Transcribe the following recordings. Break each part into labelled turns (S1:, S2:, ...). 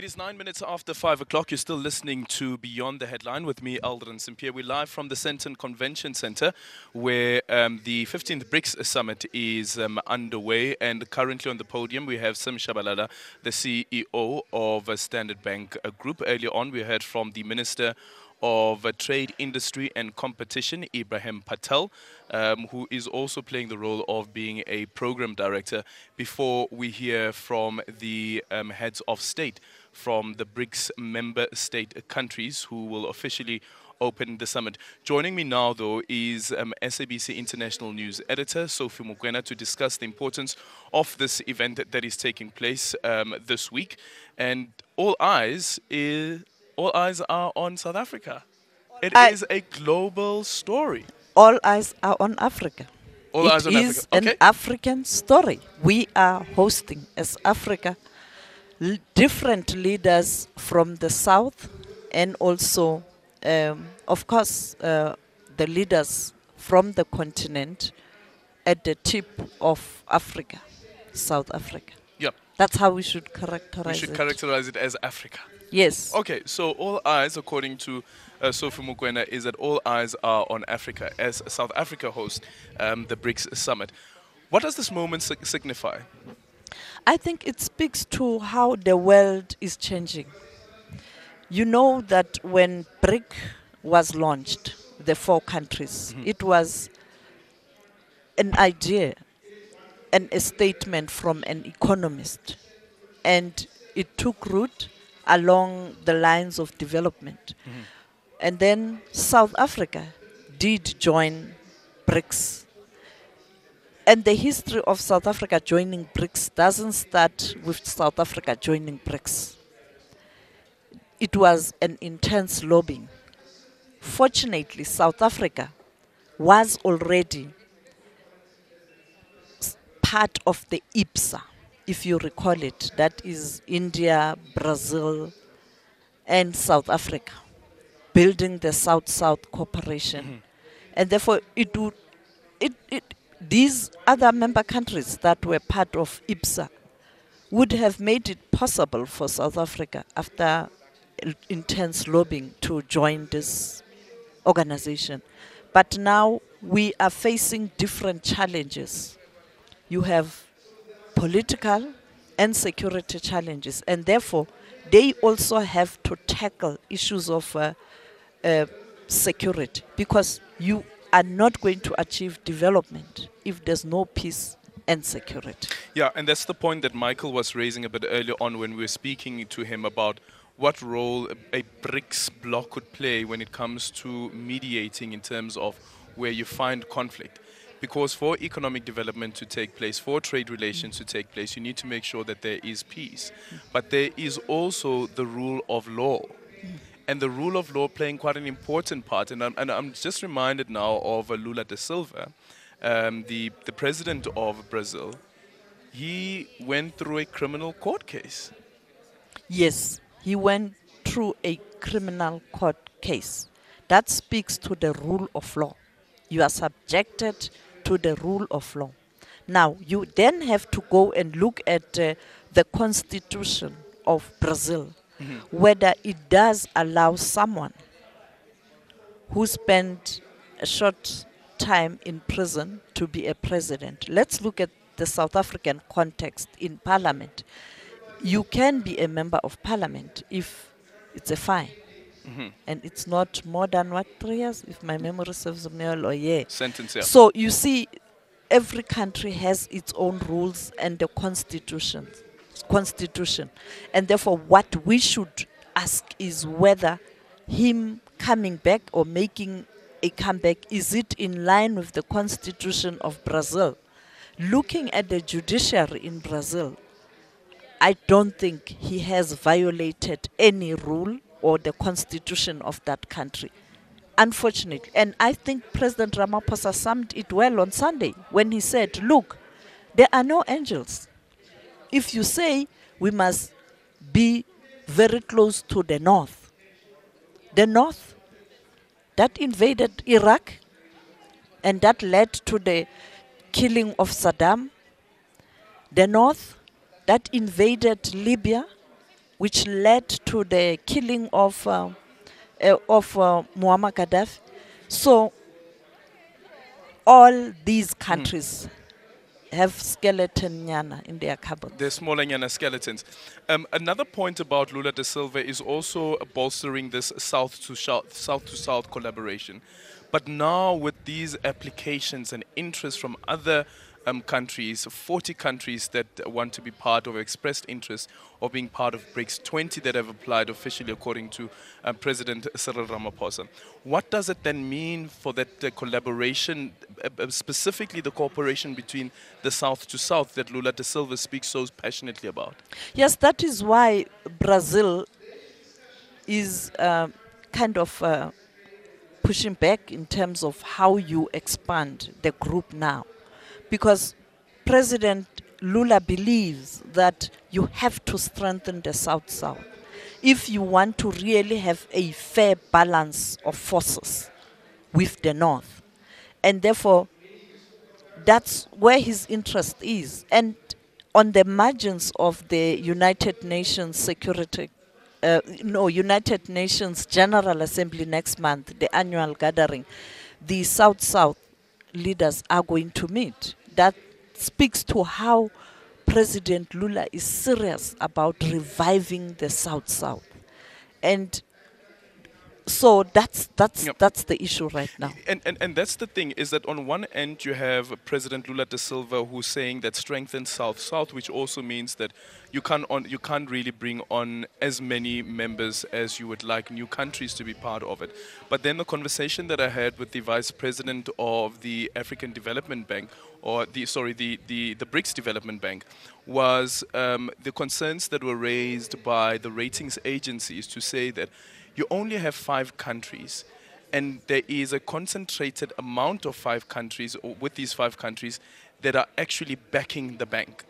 S1: It is nine minutes after five o'clock. You're still listening to Beyond the Headline with me, Aldrin Sampear. We're live from the Sandton Convention Center, where um, the 15th BRICS Summit is um, underway. And currently on the podium, we have Sim Shabalala, the CEO of uh, Standard Bank uh, Group. Earlier on, we heard from the Minister of uh, Trade, Industry and Competition, Ibrahim Patel, um, who is also playing the role of being a program director. Before we hear from the um, heads of state from the BRICS member state countries who will officially open the summit. Joining me now, though, is um, SABC International News editor Sophie Mokoena to discuss the importance of this event that, that is taking place um, this week. And all eyes is all eyes are on South Africa. It
S2: I-
S1: is a global story.
S2: all eyes are on Africa.
S1: All
S2: It
S1: eyes on
S2: is
S1: Africa. Okay.
S2: an African story. We are hosting as Africa different leaders from the south and also, um, of course, uh, the leaders from the continent at the tip of Africa, South Africa.
S1: Yep.
S2: That's how we should characterize
S1: We should
S2: it.
S1: characterize it as Africa.
S2: yes.
S1: Okay, so all eyes, according to uh, Sophie Mokoena, is that all eyes are on Africa as South Africa hosts um, the BRICS summit. What does this moment sig- signify?
S2: I think it speaks to how the world is changing. You know that when BRIC was launched, the four countries, mm-hmm. it was an idea and a statement from an economist. And it took root along the lines of development. Mm-hmm. And then South Africa did join BRICS and the history of South Africa joining BRICS doesn't start with South Africa joining BRICS. It was an intense lobbying. Fortunately, South Africa was already part of the IBSA, if you recall it. That is India, Brazil, and South Africa, building the South South cooperation. Mm-hmm. And therefore, it would it, it, these other member countries that were part of IBSA would have made it possible for South Africa after intense lobbying to join this organization. But now we are facing different challenges. You have political and security challenges, and therefore they also have to tackle issues of uh, uh, security because you are not going to achieve development if there's no peace and security.
S1: Yeah, and that's the point that Michael was raising a bit earlier on when we were speaking to him about what role a, BRICS bloc could play when it comes to mediating in terms of where you find conflict. Because for economic development to take place, for trade relations to take place, you need to make sure that there is peace. But there is also the rule of law. And the rule of law playing quite an important part. And I'm, and I'm just reminded now of uh, Lula da Silva, um, the, the president of Brazil. He went through a criminal court case.
S2: Yes, he went through a criminal court case. That speaks to the rule of law. You are subjected to the rule of law. Now, you then have to go and look at uh, the constitution of Brazil, Mm-hmm. whether it does allow someone who spent a short time in prison to be a president. Let's look at the South African context in parliament. You can be a member of parliament if it's a fine. Mm-hmm. And it's not more than what, three years, if my memory serves me well, or yeah.
S1: Sentence, yeah.
S2: So you see, every country has its own rules and the constitution. Constitution, and therefore, what we should ask is whether him coming back or making a comeback is it in line with the constitution of Brazil? Looking at the judiciary in Brazil, I don't think he has violated any rule or the constitution of that country. Unfortunately. And I think President Ramaphosa summed it well on Sunday when he said, Look, there are no angels. If you say we must be very close to the north, the North that invaded Iraq and that led to the killing of Saddam. The North that invaded Libya, which led to the killing of uh, uh, of uh, Muammar Gaddafi. So all these countries have skeleton yana in their cupboard.
S1: The smaller Nyana skeletons. Um, another point about Lula da Silva is also bolstering this south to south, south to south collaboration. But now with these applications and interest from other um, countries, 40 countries that want to be part of expressed interest of being part of BRICS, 20 that have applied officially according to uh, President Cyril Ramaphosa. What does it then mean for that uh, collaboration, uh, uh, specifically the cooperation between the South to South that Lula da Silva speaks so passionately about?
S2: Yes, that is why Brazil is uh, kind of uh, pushing back in terms of how you expand the group now. Because President Lula believes that you have to strengthen the South South if you want to really have a fair balance of forces with the North. And therefore, that's where his interest is. And on the margins of the United Nations Security, uh, no, United Nations General Assembly next month, the annual gathering, the South South leaders are going to meet. That speaks to how President Lula is serious about reviving the South South. And so that's that's
S1: Yep.
S2: that's the issue right now.
S1: And, and and that's the thing is that on one end you have President Lula da Silva who's saying that strengthen South South, which also means that you can't on you can't really bring on as many members as you would like new countries to be part of it. But then the conversation that I had with the Vice President of the African Development Bank, or the sorry the the, the BRICS Development Bank, was um, the concerns that were raised by the ratings agencies to say that you only have five countries and there is a concentrated amount of five countries or with these five countries that are actually backing the bank.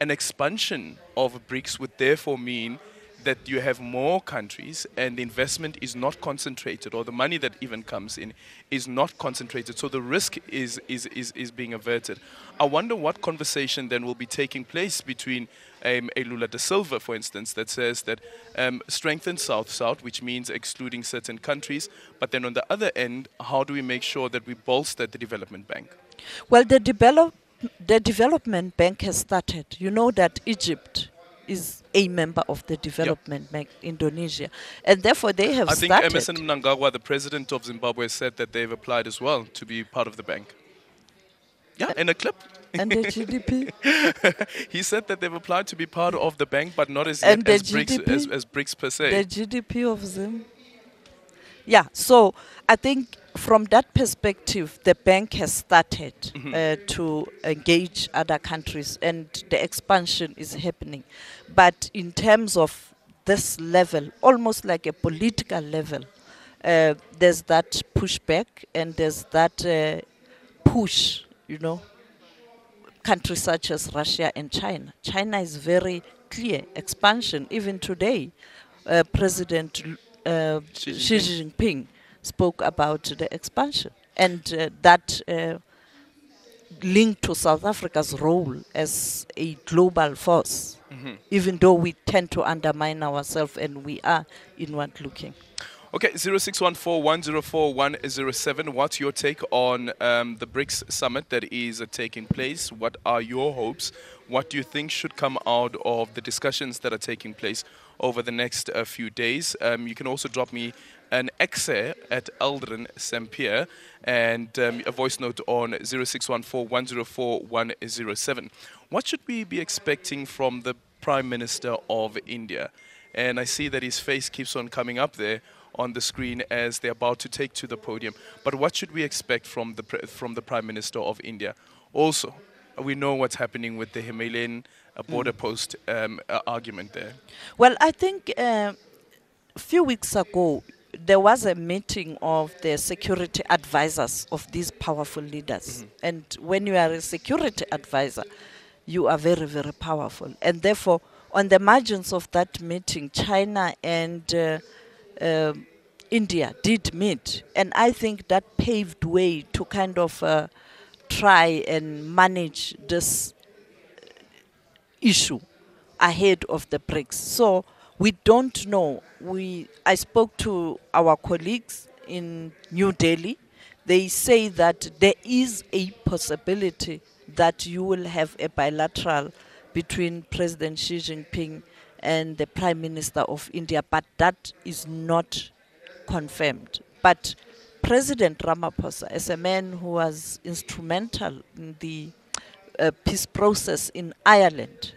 S1: An expansion of BRICS would therefore mean that you have more countries and the investment is not concentrated or the money that even comes in is not concentrated so the risk is is is, is being averted i wonder what conversation then will be taking place between um, a Lula da Silva, for instance, that says that um, strengthen South South, which means excluding certain countries. But then on the other end, how do we make sure that we bolster the development bank?
S2: Well, the develop the development bank has started. You know that Egypt is a member of the development bank, Indonesia, and therefore they have
S1: I think
S2: started.
S1: Emmerson Mnangagwa, the president of Zimbabwe, said that they've applied as well to be part of the bank. Yeah, in a clip.
S2: and the GDP.
S1: He said that they've applied to be part of the bank, but not as,
S2: And
S1: yet as,
S2: the
S1: BRICS, as, as BRICS per se.
S2: the GDP of Zim. Yeah, so I think from that perspective, the bank has started uh, to engage other countries and the expansion is happening. But in terms of this level, almost like a political level, uh, there's that pushback and there's that uh, push, you know, countries such as Russia and China. China is very clear expansion. Even today, uh, President uh,
S1: Xi
S2: Xi Jinping spoke about the expansion and uh, that uh, linked to South Africa's role as a global force. Even though we tend to undermine ourselves and we are inward looking.
S1: Okay, 0614-104-107. What's your take on um, the BRICS summit that is uh, taking place? What are your hopes? What do you think should come out of the discussions that are taking place over the next uh, few days? Um, you can also drop me an exe at Aldrin Sampear and um, a voice note on 0614-104-107. What should we be expecting from the Prime Minister of India? And I see that his face keeps on coming up there on the screen as they're about to take to the podium. But what should we expect from the from the Prime Minister of India? Also, we know what's happening with the Himalayan uh, border post um, uh, argument there.
S2: Well, I think uh, a few weeks ago, there was a meeting of the security advisors of these powerful leaders. And when you are a security advisor, you are very, very powerful. And therefore, on the margins of that meeting, China and uh, um India did meet, and I think that paved way to kind of uh, try and manage this issue ahead of the BRICS. So we don't know. We I spoke to our colleagues in New Delhi. They say that there is a possibility that you will have a bilateral between President Xi Jinping and the Prime Minister of India, but that is not confirmed. But President Ramaphosa, as a man who was instrumental in the uh, peace process in Ireland,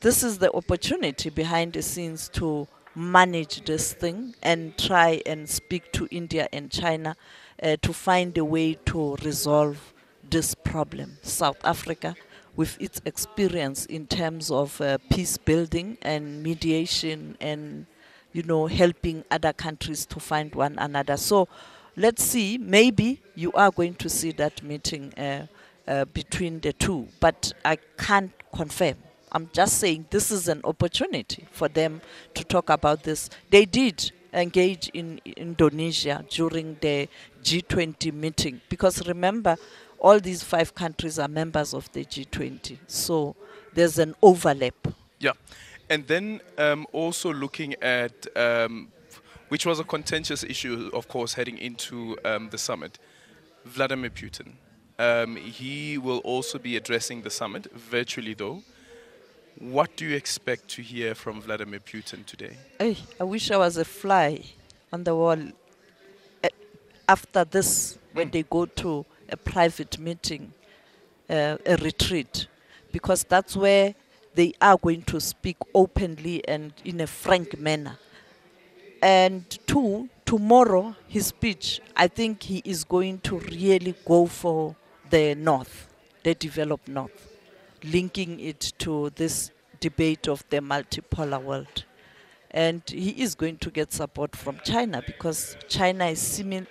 S2: this is the opportunity behind the scenes to manage this thing and try and speak to India and China uh, to find a way to resolve this problem. South Africa, with its experience in terms of uh, peace building and mediation and you know helping other countries to find one another. So let's see. Maybe you are going to see that meeting uh, uh, between the two, but I can't confirm. I'm just saying this is an opportunity for them to talk about this. They did engage in Indonesia during the G20 meeting because remember, all these five countries are members of the G20. So there's an overlap.
S1: Yeah. And then um, also looking at, um, which was a contentious issue, of course, heading into um, the summit, Vladimir Putin. Um, he will also be addressing the summit, virtually though. What do you expect to hear from Vladimir Putin today?
S2: Hey, I wish I was a fly on the wall uh, after this when they go to a private meeting, uh, a retreat, because that's where they are going to speak openly and in a frank manner. And two, tomorrow, his speech, I think he is going to really go for the North, the developed North, linking it to this debate of the multipolar world. And he is going to get support from China because China is similar.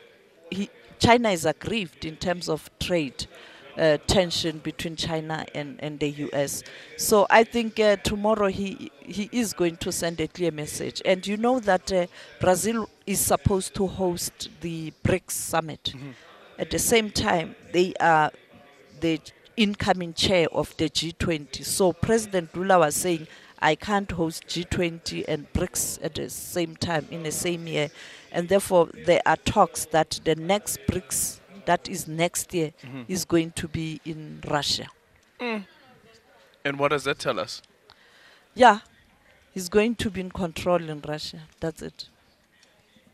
S2: China is aggrieved in terms of trade uh, tension between China and, and the US. So I think uh, tomorrow he he is going to send a clear message. And you know that uh, Brazil is supposed to host the BRICS summit. Mm-hmm. At the same time, they are the incoming chair of the G20. So President Lula was saying, I can't host G20 and BRICS at the same time in the same year. And therefore, there are talks that the next BRICS that is next year mm-hmm. is going to be in Russia.
S1: Mm. And what does that tell us?
S2: Yeah, he's going to be in control in Russia. That's it.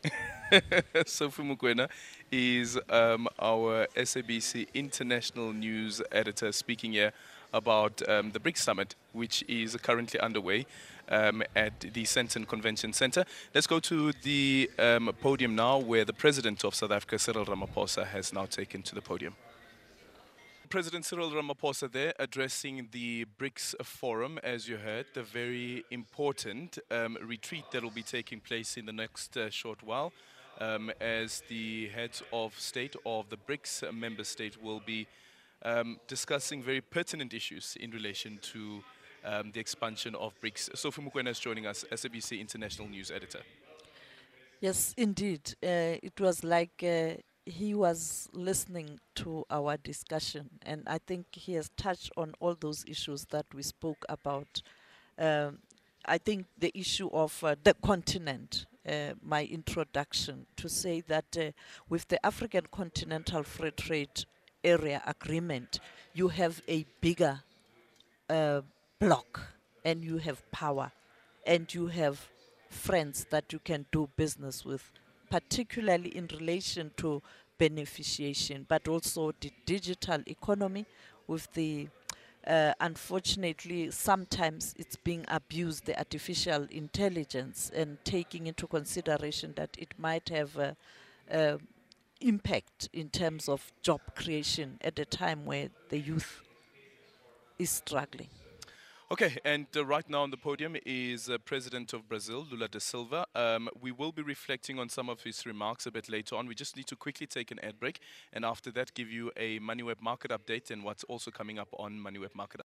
S1: Sophie Mokoena is um, our SABC international news editor speaking here about um, the BRICS summit, which is currently underway um, at the Sandton Convention Center. Let's go to the um, podium now, where the president of South Africa, Cyril Ramaphosa, has now taken to the podium. President Cyril Ramaphosa there addressing the BRICS forum, as you heard, the very important um, retreat that will be taking place in the next uh, short while. Um, as the heads of state of the BRICS member state will be um, discussing very pertinent issues in relation to um, the expansion of BRICS. Sophie Mokoena is joining us, SABC International News Editor.
S2: Yes, indeed. Uh, it was like uh, he was listening to our discussion, and I think he has touched on all those issues that we spoke about. Um, I think the issue of uh, the continent, uh, my introduction, to say that uh, with the African Continental Free Trade Area Agreement, you have a bigger uh, bloc and you have power and you have friends that you can do business with, particularly in relation to beneficiation, but also the digital economy with the uh, unfortunately, sometimes it's being abused, the artificial intelligence, and taking into consideration that it might have a, a impact in terms of job creation at a time where the youth is struggling.
S1: Okay, and uh, right now on the podium is uh, President of Brazil, Lula da Silva. Um, we will be reflecting on some of his remarks a bit later on. We just need to quickly take an ad break, and after that, give you a MoneyWeb market update and what's also coming up on MoneyWeb market.